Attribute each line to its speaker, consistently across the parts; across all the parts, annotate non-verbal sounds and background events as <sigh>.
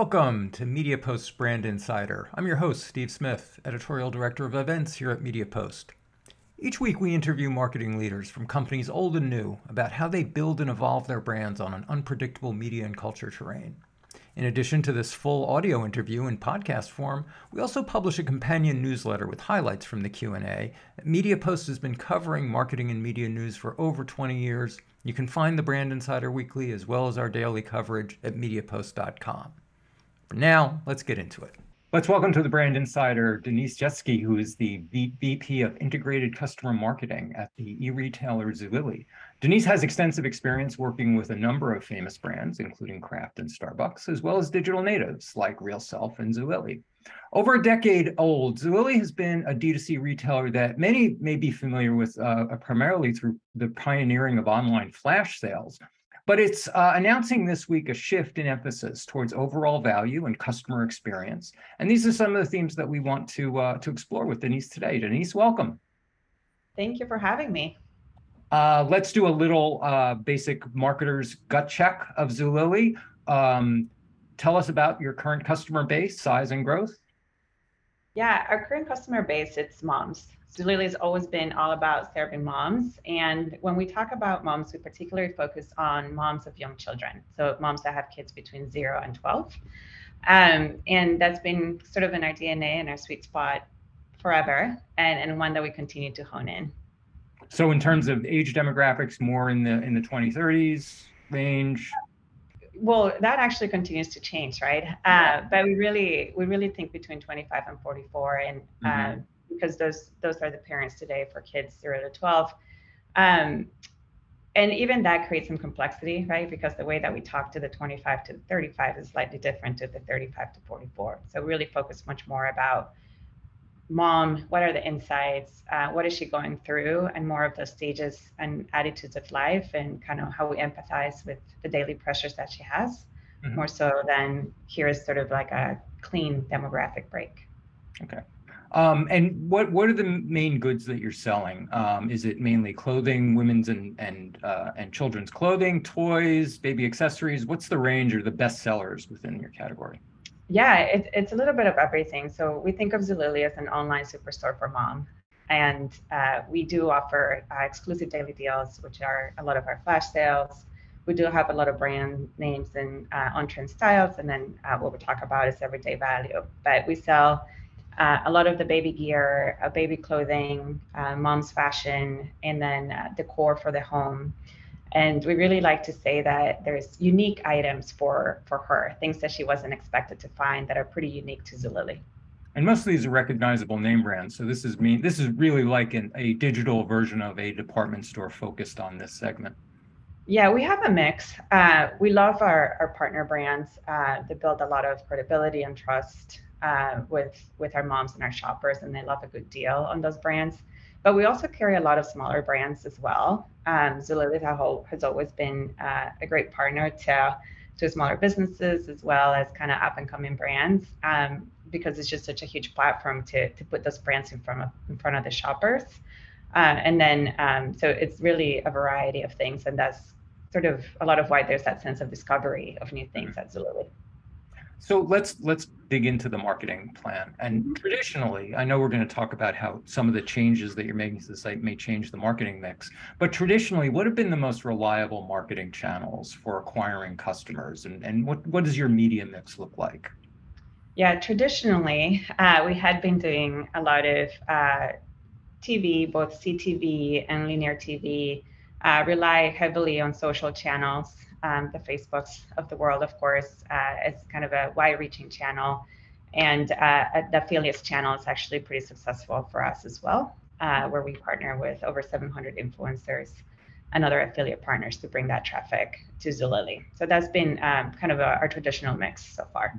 Speaker 1: Welcome to MediaPost's Brand Insider. I'm your host, Steve Smith, Editorial Director of Events here at MediaPost. Each week, we interview marketing leaders from companies old and new about how they build and evolve their brands on an unpredictable media and culture terrain. In addition to this full audio interview in podcast form, we also publish a companion newsletter with highlights from the Q&A. MediaPost has been covering marketing and media news for over 20 years. You can find the Brand Insider Weekly as well as our daily coverage at mediapost.com. For now, let's get into it. Let's welcome to the Brand Insider Denise Jaeschke, who is the VP of Integrated Customer Marketing at the e-retailer Zulily. Denise has extensive experience working with a number of famous brands, including Kraft and Starbucks, as well as digital natives like RealSelf and Zulily. Over a decade old, Zulily has been a D2C retailer that many may be familiar with uh, primarily through the pioneering of online flash sales, but it's uh, announcing this week a shift in emphasis towards overall value and customer experience. And these are some of the themes that we want to, uh, to explore with Denise today. Denise, welcome.
Speaker 2: Thank you for having me.
Speaker 1: Uh, let's do a little uh, basic marketer's gut check of Zulily. Um, tell us about your current customer base, size, and growth.
Speaker 2: Yeah, our current customer base, it's moms. Zulily has always been all about serving moms. And when we talk about moms, we particularly focus on moms of young children. So moms that have kids between zero and 12. Um, and that's been sort of in our DNA and our sweet spot forever and, and one that we continue to hone in.
Speaker 1: So in terms of age demographics, more in the in the 20, 30s range?
Speaker 2: Well, that actually continues to change, right? Uh, but we really we really think between 25 and 44 and mm-hmm. uh, because those those are the parents today for kids zero to 12 um, and even that creates some complexity right? Because the way that we talk to the 25 to 35 is slightly different to the 35 to 44 so really focus much more about mom what are the insights uh, what is she going through and more of those stages and attitudes of life and kind of how we empathize with the daily pressures that she has. Mm-hmm. more so than here is sort of like a clean demographic break.
Speaker 1: Okay um, and what what are the main goods that you're selling? Um, is it mainly clothing, women's and and uh, and children's clothing, toys, baby accessories? What's the range or the best sellers within your category?
Speaker 2: Yeah, it, it's a little bit of everything. So we think of Zulily as an online superstore for mom, and uh, we do offer uh, exclusive daily deals, which are a lot of our flash sales. We do have a lot of brand names and uh, on-trend styles, and then uh, what we talk about is everyday value. But we sell uh, a lot of the baby gear, uh, baby clothing, uh, mom's fashion, and then uh, decor for the home. And we really like to say that there's unique items for for her, things that she wasn't expected to find that are pretty unique to Zulily.
Speaker 1: And most of these are recognizable name brands. So this is mean this is really like an, a digital version of a department store focused on this segment.
Speaker 2: Yeah, we have a mix. Uh, we love our, our partner brands. Uh, they build a lot of credibility and trust uh, with with our moms and our shoppers, and they love a good deal on those brands. But we also carry a lot of smaller brands as well. Um, Zulily has always been uh, a great partner to to smaller businesses as well as kind of up and coming brands um, because it's just such a huge platform to to put those brands in front of in front of the shoppers. Uh, and then um, so it's really a variety of things, and that's sort of a lot of why there's that sense of discovery of new things at Zulily.
Speaker 1: So let's let's dig into the marketing plan. And mm-hmm. traditionally, I know we're going to talk about how some of the changes that you're making to the site may change the marketing mix. But traditionally, what have been the most reliable marketing channels for acquiring customers, and and what what does your media mix look like?
Speaker 2: Yeah, traditionally, uh, we had been doing a lot of uh, TV, both CTV and linear TV. Uh, rely heavily on social channels um, the Facebooks of the world, of course, uh, it's kind of a wide-reaching channel, and uh, the affiliates channel is actually pretty successful for us as well, uh, where we partner with over 700 influencers and other affiliate partners to bring that traffic to Zulily. So that's been um, kind of a, our traditional mix so far.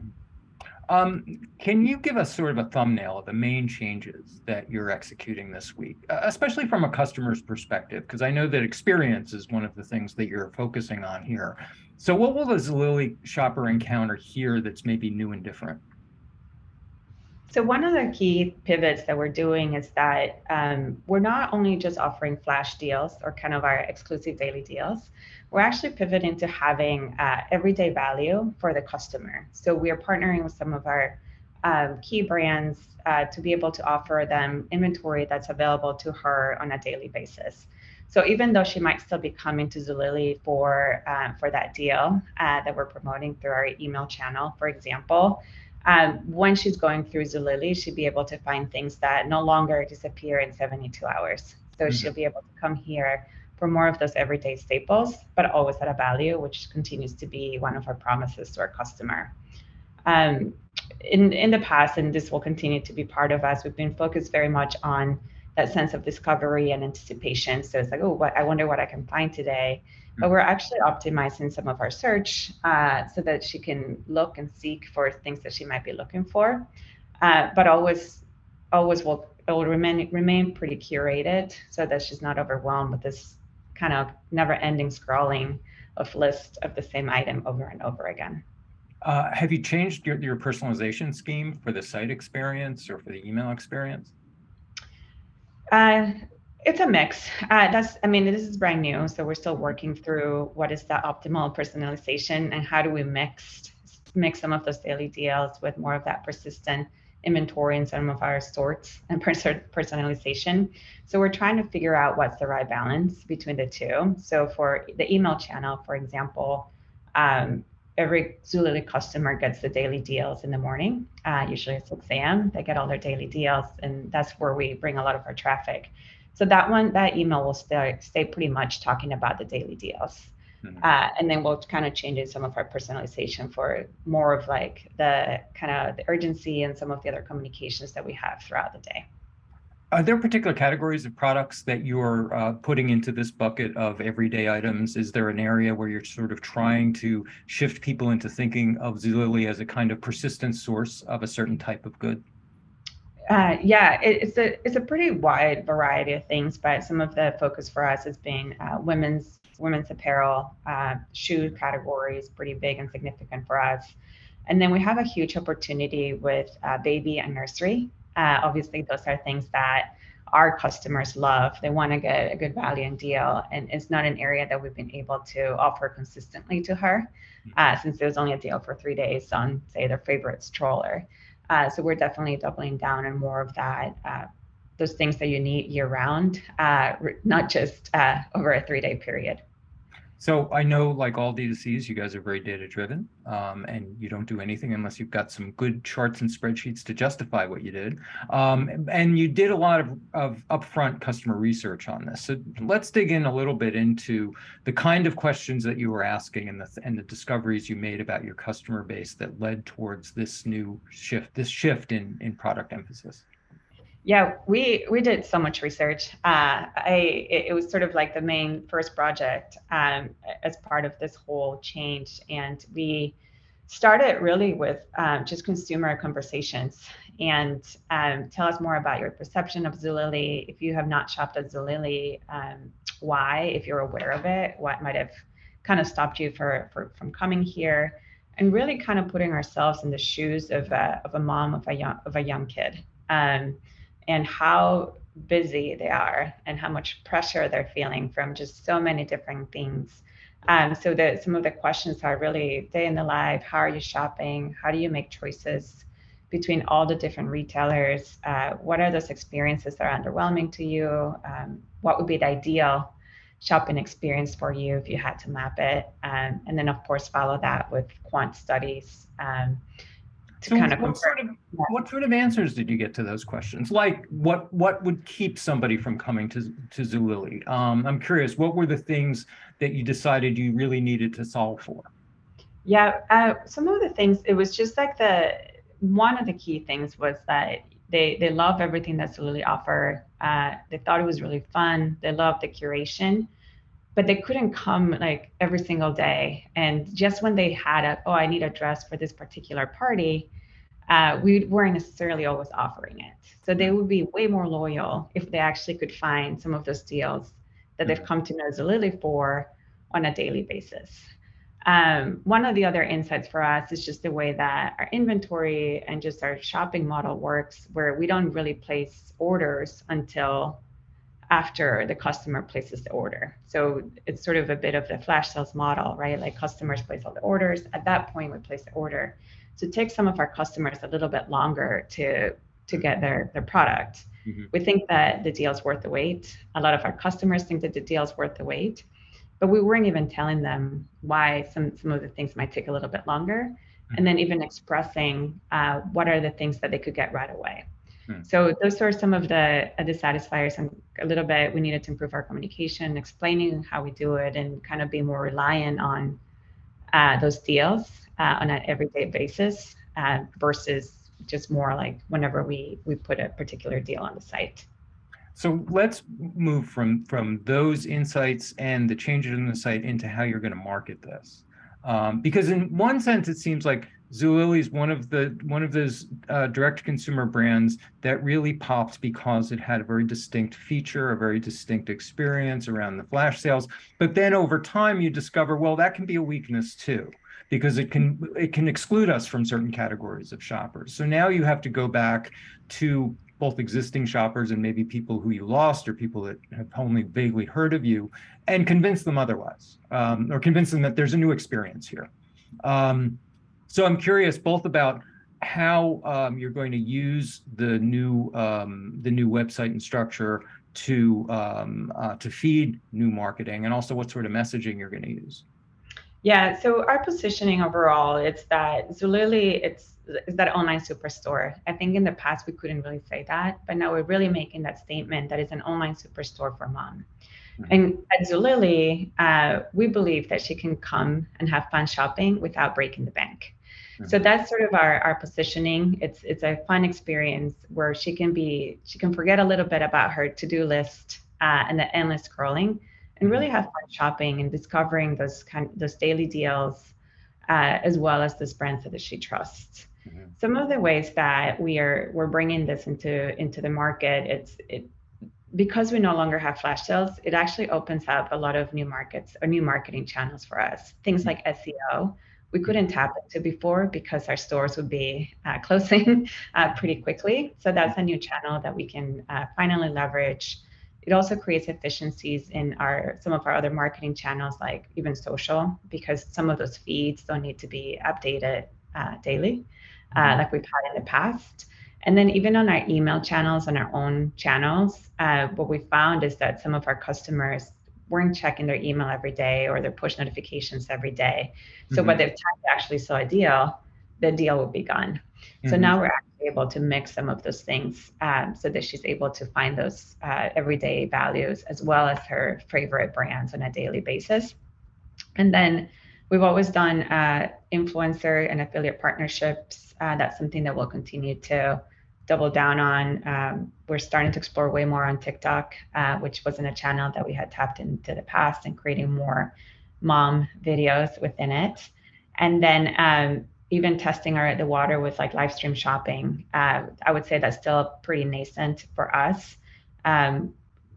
Speaker 1: Um, can you give us sort of a thumbnail of the main changes that you're executing this week, uh, especially from a customer's perspective? Because I know that experience is one of the things that you're focusing on here. So, what will the Zulily shopper encounter here that's maybe new and different?
Speaker 2: So one of the key pivots that we're doing is that um, we're not only just offering flash deals or kind of our exclusive daily deals, we're actually pivoting to having uh, everyday value for the customer. So we are partnering with some of our um, key brands uh, to be able to offer them inventory that's available to her on a daily basis. So even though she might still be coming to Zulily for uh, for that deal uh, that we're promoting through our email channel, for example, um, when she's going through Zulily, she'll be able to find things that no longer disappear in 72 hours. So mm-hmm. she'll be able to come here for more of those everyday staples, but always at a value, which continues to be one of our promises to our customer. Um, in, in the past, and this will continue to be part of us, we've been focused very much on that sense of discovery and anticipation. So it's like, oh, what, I wonder what I can find today but we're actually optimizing some of our search uh, so that she can look and seek for things that she might be looking for. Uh, but always, always will it will remain remain pretty curated so that she's not overwhelmed with this kind of never-ending scrolling of list of the same item over and over again.
Speaker 1: Uh, have you changed your, your personalization scheme for the site experience or for the email experience?
Speaker 2: It's a mix. Uh, that's, I mean, this is brand new, so we're still working through what is the optimal personalization and how do we mix mix some of those daily deals with more of that persistent inventory in some of our sorts and <laughs> personalization. So we're trying to figure out what's the right balance between the two. So for the email channel, for example, um, every Zulily customer gets the daily deals in the morning, uh, usually at 6 a.m. They get all their daily deals, and that's where we bring a lot of our traffic. So that one, that email will stay, stay pretty much talking about the daily deals. Mm-hmm. Uh, and then we'll kind of change in some of our personalization for more of like the kind of the urgency and some of the other communications that we have throughout the day.
Speaker 1: Are there particular categories of products that you're uh, putting into this bucket of everyday items? Is there an area where you're sort of trying to shift people into thinking of Zulily as a kind of persistent source of a certain type of good?
Speaker 2: Uh, yeah, it, it's a it's a pretty wide variety of things, but some of the focus for us has been uh, women's women's apparel, uh, shoe categories, pretty big and significant for us. And then we have a huge opportunity with uh, baby and nursery. Uh, obviously, those are things that our customers love. They want to get a good value and deal, and it's not an area that we've been able to offer consistently to her, uh, since it was only a deal for three days on, say, their favorite stroller. Uh, so we're definitely doubling down on more of that, uh, those things that you need year round, uh, not just uh, over a three day period.
Speaker 1: So I know, like all D2Cs, you guys are very data driven, um, and you don't do anything unless you've got some good charts and spreadsheets to justify what you did. Um, and you did a lot of, of upfront customer research on this. So let's dig in a little bit into the kind of questions that you were asking and the and the discoveries you made about your customer base that led towards this new shift, this shift in in product emphasis.
Speaker 2: Yeah, we we did so much research. Uh, I it, it, was sort of like the main first project um, as part of this whole change, and we started really with um, just consumer conversations and um, tell us more about your perception of Zulily. If you have not shopped at Zulily, um, why? If you're aware of it, what might have kind of stopped you for, for from coming here? And really kind of putting ourselves in the shoes of a, of a mom of a young of a young kid. Um, and how busy they are and how much pressure they're feeling from just so many different things. Um, so that some of the questions are really day in the life, how are you shopping? How do you make choices between all the different retailers? Uh, what are those experiences that are underwhelming to you? Um, what would be the ideal shopping experience for you if you had to map it? Um, and then of course follow that with quant studies.
Speaker 1: To so kind of what sort of what sort of answers did you get to those questions? Like what what would keep somebody from coming to to Zulily? Um, I'm curious. What were the things that you decided you really needed to solve for?
Speaker 2: Yeah, uh, some of the things. It was just like the one of the key things was that they they love everything that Zulily offer. Uh, they thought it was really fun. They loved the curation but they couldn't come like every single day. And just when they had a, oh, I need a dress for this particular party, uh, we weren't necessarily always offering it. So they would be way more loyal if they actually could find some of those deals that they've come to know Zulily for on a daily basis. Um, one of the other insights for us is just the way that our inventory and just our shopping model works, where we don't really place orders until after the customer places the order. So it's sort of a bit of the flash sales model, right? Like customers place all the orders. At that point, we place the order. So it takes some of our customers a little bit longer to to get their their product. Mm-hmm. We think that the deal's worth the wait. A lot of our customers think that the deal's worth the wait, but we weren't even telling them why some some of the things might take a little bit longer, mm-hmm. and then even expressing uh, what are the things that they could get right away. Hmm. So those are some of the uh, dissatisfiers, and a little bit we needed to improve our communication, explaining how we do it, and kind of be more reliant on uh, those deals uh, on an everyday basis uh, versus just more like whenever we we put a particular deal on the site.
Speaker 1: So let's move from from those insights and the changes in the site into how you're going to market this, um, because in one sense it seems like Zulily is one of the one of those uh, direct consumer brands that really popped because it had a very distinct feature, a very distinct experience around the flash sales. But then over time, you discover, well, that can be a weakness too, because it can it can exclude us from certain categories of shoppers. So now you have to go back to both existing shoppers and maybe people who you lost or people that have only vaguely heard of you, and convince them otherwise, um, or convince them that there's a new experience here. Um, so I'm curious both about how um, you're going to use the new um, the new website and structure to um, uh, to feed new marketing, and also what sort of messaging you're going to use.
Speaker 2: Yeah, so our positioning overall, it's that Zulily, it's is that online superstore. I think in the past we couldn't really say that, but now we're really making that statement that it's an online superstore for mom. Mm-hmm. And at Zulily, uh, we believe that she can come and have fun shopping without breaking the bank. So mm-hmm. that's sort of our, our positioning. It's it's a fun experience where she can be she can forget a little bit about her to-do list uh, and the endless scrolling and really mm-hmm. have fun shopping and discovering those kind those daily deals uh, as well as those brands that she trusts. Mm-hmm. Some of the ways that we are we're bringing this into into the market it's it because we no longer have flash sales, it actually opens up a lot of new markets or new marketing channels for us. Things like SEO, we couldn't tap into before because our stores would be uh, <laughs> closing uh, pretty quickly. So that's a new channel that we can uh, finally leverage. It also creates efficiencies in our some of our other marketing channels, like even social, because some of those feeds don't need to be updated uh, daily, uh, mm-hmm. like we've had in the past. And then even on our email channels, on our own channels, uh, what we found is that some of our customers weren't checking their email every day or their push notifications every day. So mm-hmm. by the time they actually saw a deal, the deal would be gone. Mm-hmm. So now we're actually able to mix some of those things um, so that she's able to find those uh, everyday values as well as her favorite brands on a daily basis. And then we've always done uh, influencer and affiliate partnerships. Uh, that's something that we'll continue to double down on. Um, we're starting to explore way more on TikTok, uh, which wasn't a channel that we had tapped into the past, and creating more mom videos within it. And then um, even testing our the water with like live stream shopping. Uh, I would say that's still pretty nascent for us. Um,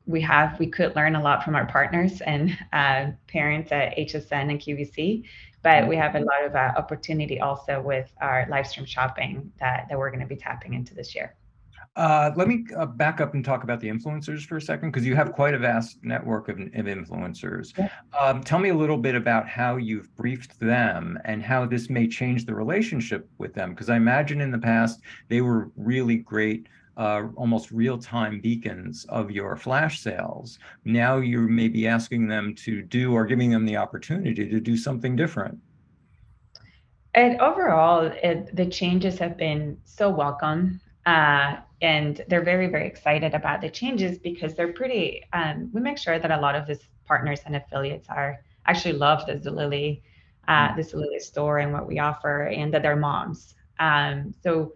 Speaker 2: we have we could learn a lot from our partners and uh, parents at HSN and QVC, but we have a lot of uh, opportunity also with our live stream shopping that, that we're going to be tapping into this year.
Speaker 1: Uh, let me uh, back up and talk about the influencers for a second, because you have quite a vast network of, of influencers. Yeah. Um, tell me a little bit about how you've briefed them and how this may change the relationship with them, because I imagine in the past they were really great uh, almost real-time beacons of your flash sales. Now you may be asking them to do or giving them the opportunity to do something different.
Speaker 2: And overall, it, the changes have been so welcome. Uh, and they're very, very excited about the changes because they're pretty, um, we make sure that a lot of these partners and affiliates are actually love the Zulily, uh, mm. the Zulily store and what we offer and that they're moms. Um, so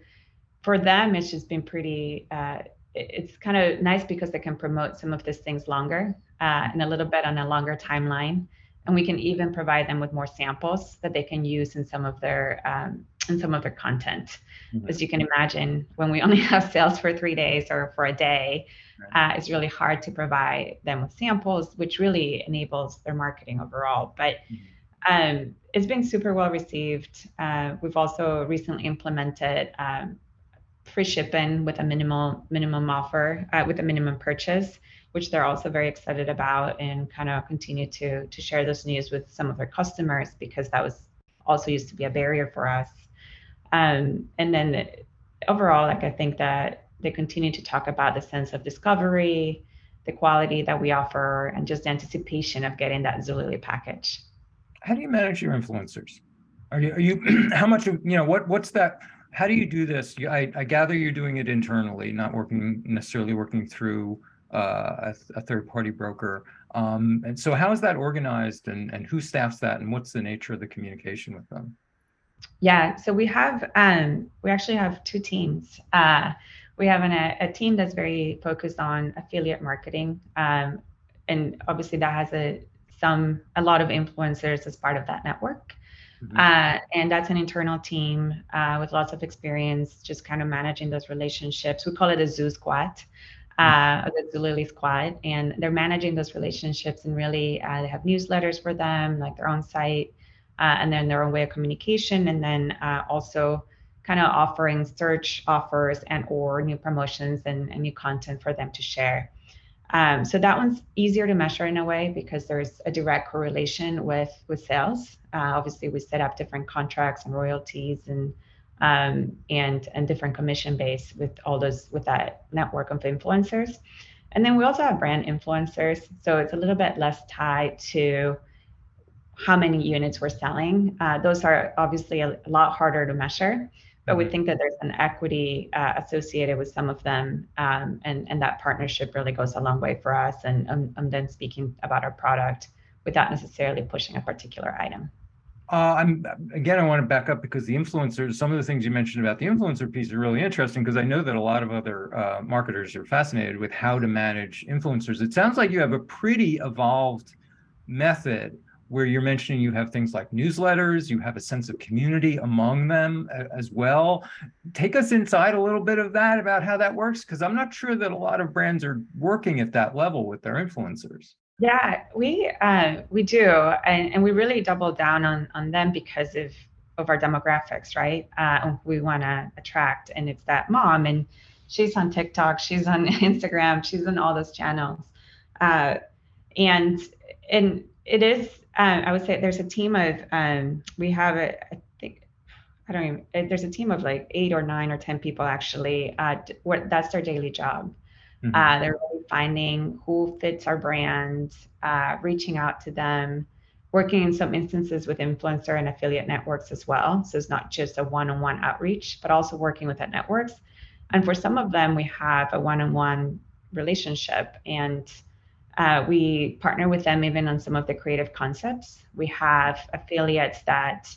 Speaker 2: for them, it's just been pretty. Uh, it's kind of nice because they can promote some of these things longer uh, and a little bit on a longer timeline, and we can even provide them with more samples that they can use in some of their um, in some of their content. Mm-hmm. As you can imagine, when we only <laughs> have sales for three days or for a day, right. uh, it's really hard to provide them with samples, which really enables their marketing overall. But mm-hmm Um, it's been super well received. Uh, we've also recently implemented um, free shipping with a minimal minimum offer uh, with a minimum purchase, which they're also very excited about, and kind of continue to to share this news with some of their customers because that was also used to be a barrier for us. Um, and then overall, like I think that they continue to talk about the sense of discovery, the quality that we offer, and just anticipation of getting that Zulily package.
Speaker 1: How do you manage your influencers? Are you, are you <clears throat> how much of, you know, what, what's that, how do you do this? You, I, I gather you're doing it internally, not working necessarily working through uh, a, a third party broker. Um, and so how is that organized and, and who staffs that and what's the nature of the communication with them?
Speaker 2: Yeah, so we have um, we actually have two teams. Uh, we have an, a, a, team that's very focused on affiliate marketing, um, and obviously that has a some a lot of influencers as part of that network. Mm-hmm. Uh, and that's an internal team uh, with lots of experience, just kind of managing those relationships. We call it a Zoo Squad, uh, mm-hmm. the Zulily Squad, and they're managing those relationships. And really, uh, they have newsletters for them, like their own site, uh, and then their own way of communication, and then uh, also kind of offering search offers and or new promotions and, and new content for them to share. Um, so that one's easier to measure in a way because there's a direct correlation with with sales. Uh, obviously, we set up different contracts and royalties and um, and and different commission base with all those with that network of influencers. And then we also have brand influencers, so it's a little bit less tied to how many units we're selling. Uh, those are obviously a, a, lot harder to measure, but we mm-hmm. think that there's an equity uh, associated with some of them, um, and and that partnership really goes a long way for us. And I'm, I'm then speaking about our product without necessarily pushing a particular item.
Speaker 1: Uh, I'm again. I want to back up because the influencers. Some of the things you mentioned about the influencer piece are really interesting because I know that a lot of other uh, marketers are fascinated with how to manage influencers. It sounds like you have a pretty evolved method where you're mentioning you have things like newsletters, you have a sense of community among them as well. Take us inside a little bit of that about how that works, because I'm not sure that a lot of brands are working at that level with their influencers.
Speaker 2: Yeah, we uh, we do, and, and we really double down on on them because of of our demographics, right? Uh, we want to attract, and it's that mom, and she's on TikTok, she's on <laughs> Instagram, she's on all those channels, uh, and and it is um, I would say there's a team of um, we have a I think I don't even there's a team of like eight or nine or ten people actually. Uh, what that's their daily job. Mm-hmm. Uh, they're really finding who fits our brand, uh, reaching out to them, working in some instances with influencer and affiliate networks as well. So it's not just a one-on-one outreach, but also working with that networks. And for some of them, we have a one-on-one relationship and uh, we partner with them even on some of the creative concepts. We have affiliates that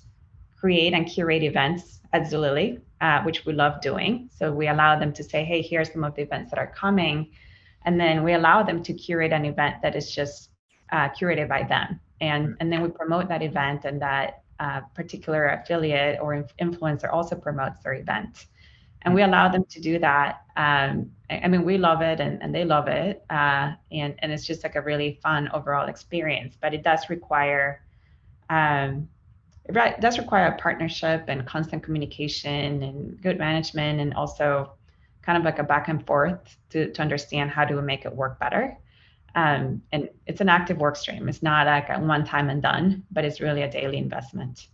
Speaker 2: create and curate events at Zulily, uh, which we love doing. So we allow them to say, hey, here are some of the events that are coming. And then we allow them to curate an event that is just uh, curated by them. And, and then we promote that event, and that uh, particular affiliate or influencer also promotes their event and we allow them to do that. Um, I mean, we love it and, and they love it. Uh, and, and it's just like a really fun overall experience, but it does require, um, it does require a partnership and constant communication and good management and also kind of like a back and forth to, to understand how to make it work better. Um, and it's an active work stream. It's not like a one time and done, but it's really a daily investment.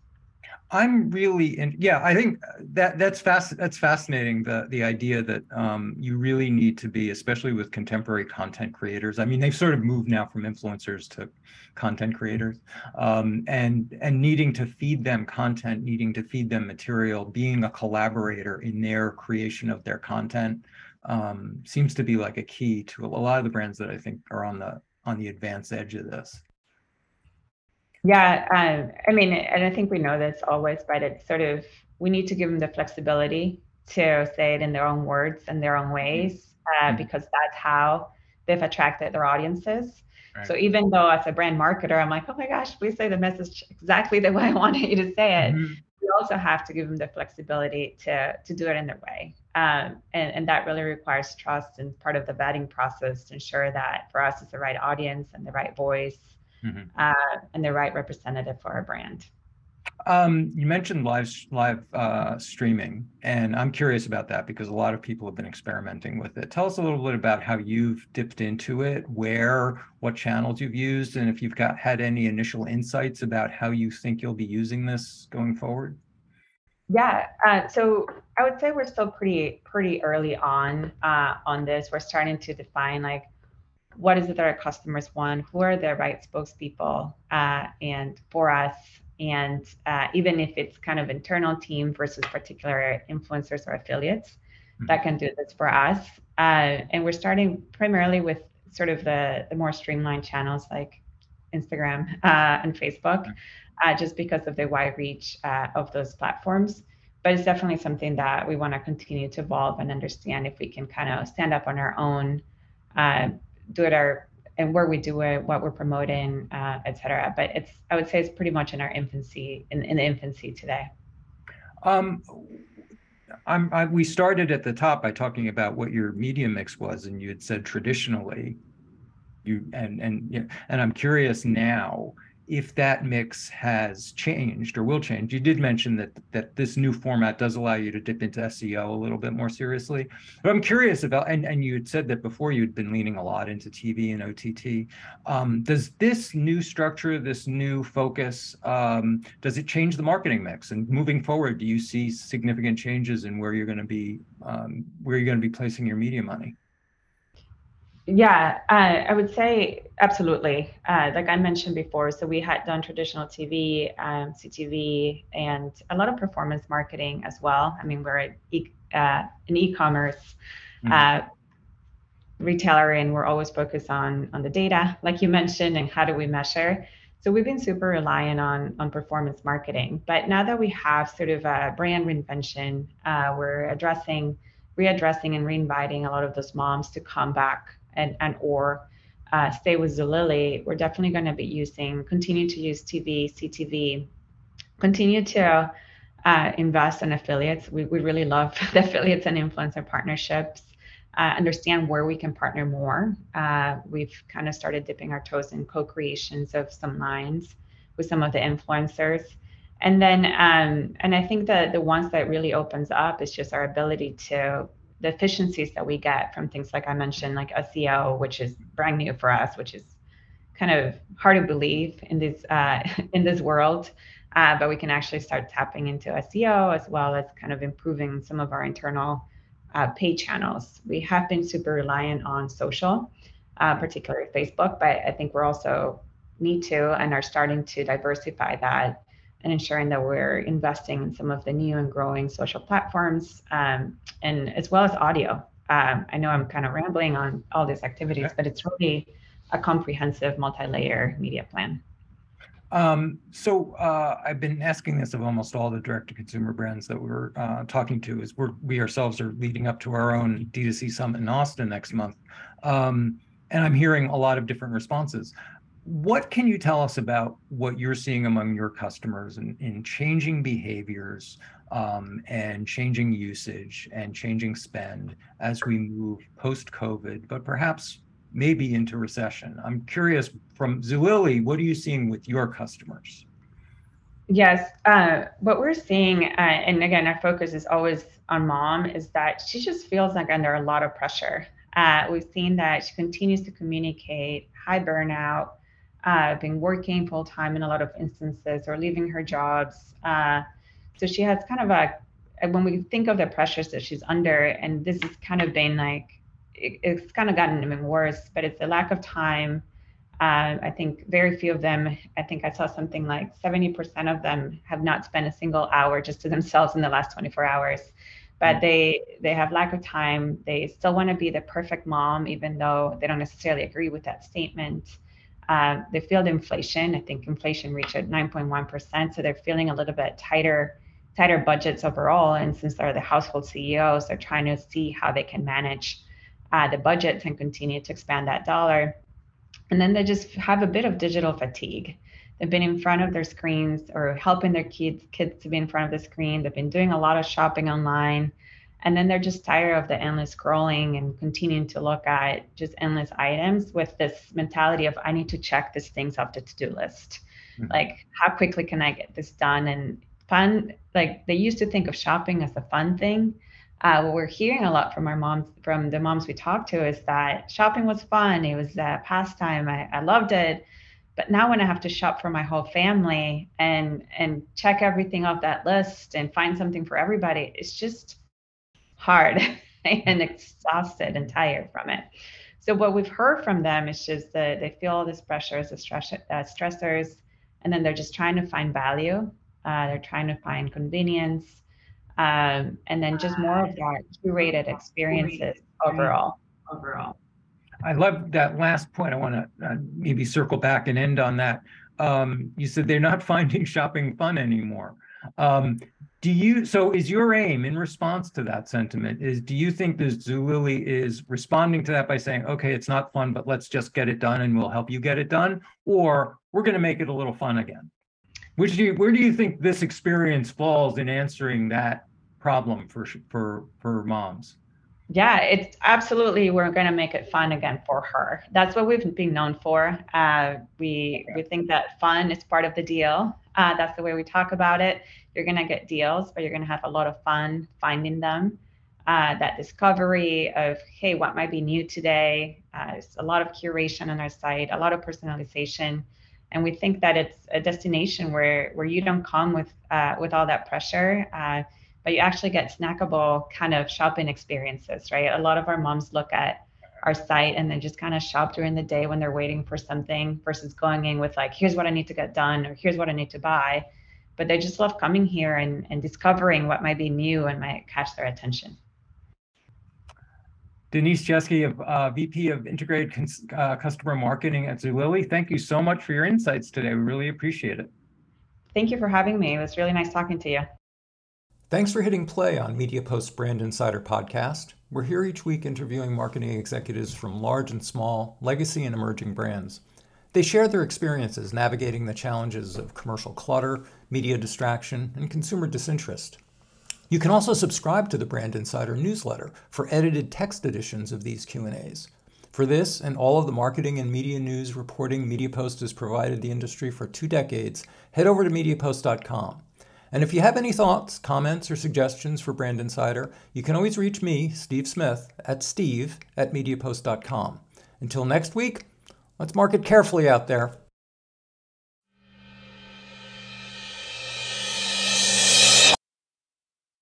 Speaker 1: I'm really in, yeah, I think that that's fast that's fascinating the the idea that um, you really need to be especially with contemporary content creators. I mean, they've sort of moved now from influencers to content creators um, and and needing to feed them content, needing to feed them material, being a collaborator in their creation of their content um, seems to be like a key to a lot of the brands that I think are on the on the advanced edge of this.
Speaker 2: Yeah, um, I mean, and I think we know this always, but it's sort of we need to give them the flexibility to say it in their own words and their own ways, uh, mm-hmm. because that's how they've attracted their audiences. Right. So even though as a brand marketer, I'm like, oh my gosh, please say the message exactly the <laughs> way I wanted you to say it. Mm-hmm. We also have to give them the flexibility to to do it in their way, um, and and that really requires trust and part of the vetting process to ensure that for us it's the right audience and the right voice mm-hmm. uh, and the right representative for our brand.
Speaker 1: Um, you mentioned live live uh, streaming, and I'm curious about that because a lot of people have been experimenting with it. Tell us a little bit about how you've dipped into it, where, what channels you've used, and if you've got had any initial insights about how you think you'll be using this going forward.
Speaker 2: Yeah, uh, so I would say we're still pretty pretty early on uh, on this. We're starting to define like what is it that our customers want, who are the right spokespeople, uh, and for us and uh, even if it's kind of internal team versus particular influencers or affiliates mm-hmm. that can do this for us uh, and we're starting primarily with sort of the, the more streamlined channels like instagram uh, and facebook mm-hmm. uh, just because of the wide reach uh, of those platforms but it's definitely something that we want to continue to evolve and understand if we can kind of stand up on our own uh, do it our and where we do it, what we're promoting, uh, et cetera. But it's, I would say it's pretty much in our infancy, in, in the infancy today. Um,
Speaker 1: I'm, I, we started at the top by talking about what your media mix was, and you had said traditionally, you and and and I'm curious now if that mix has changed or will change. You did mention that that this new format does allow you to dip into SEO a little bit more seriously. But I'm curious about, and, and you had said that before you'd been leaning a lot into TV and OTT. Um, does this new structure, this new focus, um, does it change the marketing mix? And moving forward, do you see significant changes in where you're going to be, um, where you're going to be placing your media money?
Speaker 2: Yeah, uh, I would say absolutely. Uh, like I mentioned before, so we had done traditional TV, um, CTV, and a lot of performance marketing as well. I mean, we're e- uh, an e-commerce mm-hmm. Uh, retailer, and we're always focused on on the data, like you mentioned, and how do we measure. So we've been super reliant on on performance marketing. But now that we have sort of a brand reinvention, uh, we're addressing readdressing and reinviting a lot of those moms to come back and, and or uh, stay with Zulily, we're definitely going to be using, continue to use TV, CTV, continue to uh, invest in affiliates. We, we really love <laughs> the affiliates and influencer partnerships. Uh, understand where we can partner more. Uh, we've kind of started dipping our toes in co-creations of some lines with some of the influencers. And then, um, and I think that the ones that really opens up is just our ability to the efficiencies that we get from things like I mentioned, like SEO, which is brand new for us, which is kind of hard to believe in this uh, <laughs> in this world. Uh, but we can actually start tapping into SEO as well as kind of improving some of our internal uh, pay channels. We have been super reliant on social, uh, particularly Facebook, but I think we're also need to and are starting to diversify that and ensuring that we're investing in some of the new and growing social platforms um, and as well as audio. Um, I know I'm kind of rambling on all these activities, but it's really a comprehensive multi-layer media plan.
Speaker 1: Um, so uh, I've been asking this of almost all the direct-to-consumer brands that we're uh, talking to. Is we're, we ourselves are leading up to our own D2C summit in Austin next month, um, and I'm hearing a lot of different responses what can you tell us about what you're seeing among your customers in, in changing behaviors um, and changing usage and changing spend as we move post COVID, but perhaps maybe into recession? I'm curious from Zulily, what are you seeing with your customers?
Speaker 2: Yes, uh, what we're seeing, uh, and again, our focus is always on mom, is that she just feels like under a lot of pressure. Uh, we've seen that she continues to communicate high burnout, uh, been working full time in a lot of instances or leaving her jobs. Uh, so she has kind of a, when we think of the pressures that she's under, and this has kind of been like, it, it's kind of gotten even worse, but it's the lack of time. Uh, I think very few of them, I think I saw something like 70% of them have not spent a single hour just to <laughs> themselves in the last 24 hours. But mm. they they have lack of time. They still want to be the perfect mom, even though they don't necessarily agree with that statement. Uh, they feel the inflation. I think inflation reached at 9.1%, so they're feeling a little bit tighter, tighter budgets overall. And since they're the household CEOs, they're trying to see how they can manage uh, the budgets and continue to expand that dollar. And then they just have a bit of digital fatigue. They've been in front of their screens or helping their kids kids to be in front of the screen. They've been doing a lot of shopping online and then they're just tired of the endless scrolling and continuing to look at just endless items with this mentality of i need to check these things off the to-do list. Mm-hmm. like how quickly can i get this done? And fun like they used to think of shopping as a fun thing. Uh, what we're hearing a lot from our moms from the moms we talk to is that shopping was fun. It was a pastime. I, I loved it. But now when i have to shop for my whole family and and check everything off that list and find something for everybody it's just hard <laughs> and exhausted and tired from it. So what we've heard from them is just that they feel all this pressure as stress, uh, stressors, and then they're just trying to find value. Uh, they're trying to find convenience, um, and then just more of that curated experiences overall. Overall.
Speaker 1: I love that last point. I want to uh, maybe circle back and end on that. Um, you said they're not <laughs> finding shopping fun anymore. Um, do you so is your aim in response to that sentiment is do you think that Zulily is responding to that by saying, okay, it's not fun, but let's just get it done and we'll help you get it done, or we're going to make it a little fun again? Which do you, where do you think this experience falls in answering that problem for for for moms?
Speaker 2: Yeah, it's absolutely we're going to make it fun again for her. That's what we've been known for. Uh, we we think that fun is part of the deal. Uh, that's the way we talk about it. You're going to get deals, but you're going to have a lot of fun finding them. Uh, that discovery of, hey, what might be new today? Uh, a lot of curation on our site, a lot of personalization. And we think that it's a destination where, where you don't come with, uh, with all that pressure, uh, but you actually get snackable kind of shopping experiences, right? A lot of our moms look at our site and then just kind of shop during the day when they're waiting for something versus going in with like, here's what I need to get done or here's what I need to buy but they just love coming here and, and discovering what might be new and might catch their attention.
Speaker 1: Denise Jaeschke, of uh, VP of Integrated Cons- uh, Customer Marketing at Zulily, thank you so much for your insights today. We really appreciate it.
Speaker 2: Thank you for having me. It was really nice talking to you.
Speaker 1: Thanks for hitting play on media MediaPost Brand Insider podcast. We're here each week interviewing marketing executives from large and small, legacy and emerging brands. They share their experiences navigating the challenges of commercial clutter, media distraction, and consumer disinterest. You can also subscribe to the Brand Insider newsletter for edited text editions of these Q&As. For this and all of the marketing and media news reporting MediaPost has provided the industry for two decades, head over to mediapost.com. And if you have any thoughts, comments, or suggestions for Brand Insider, you can always reach me, Steve Smith, at steve at mediapost.com. Until next week, Let's market carefully out there.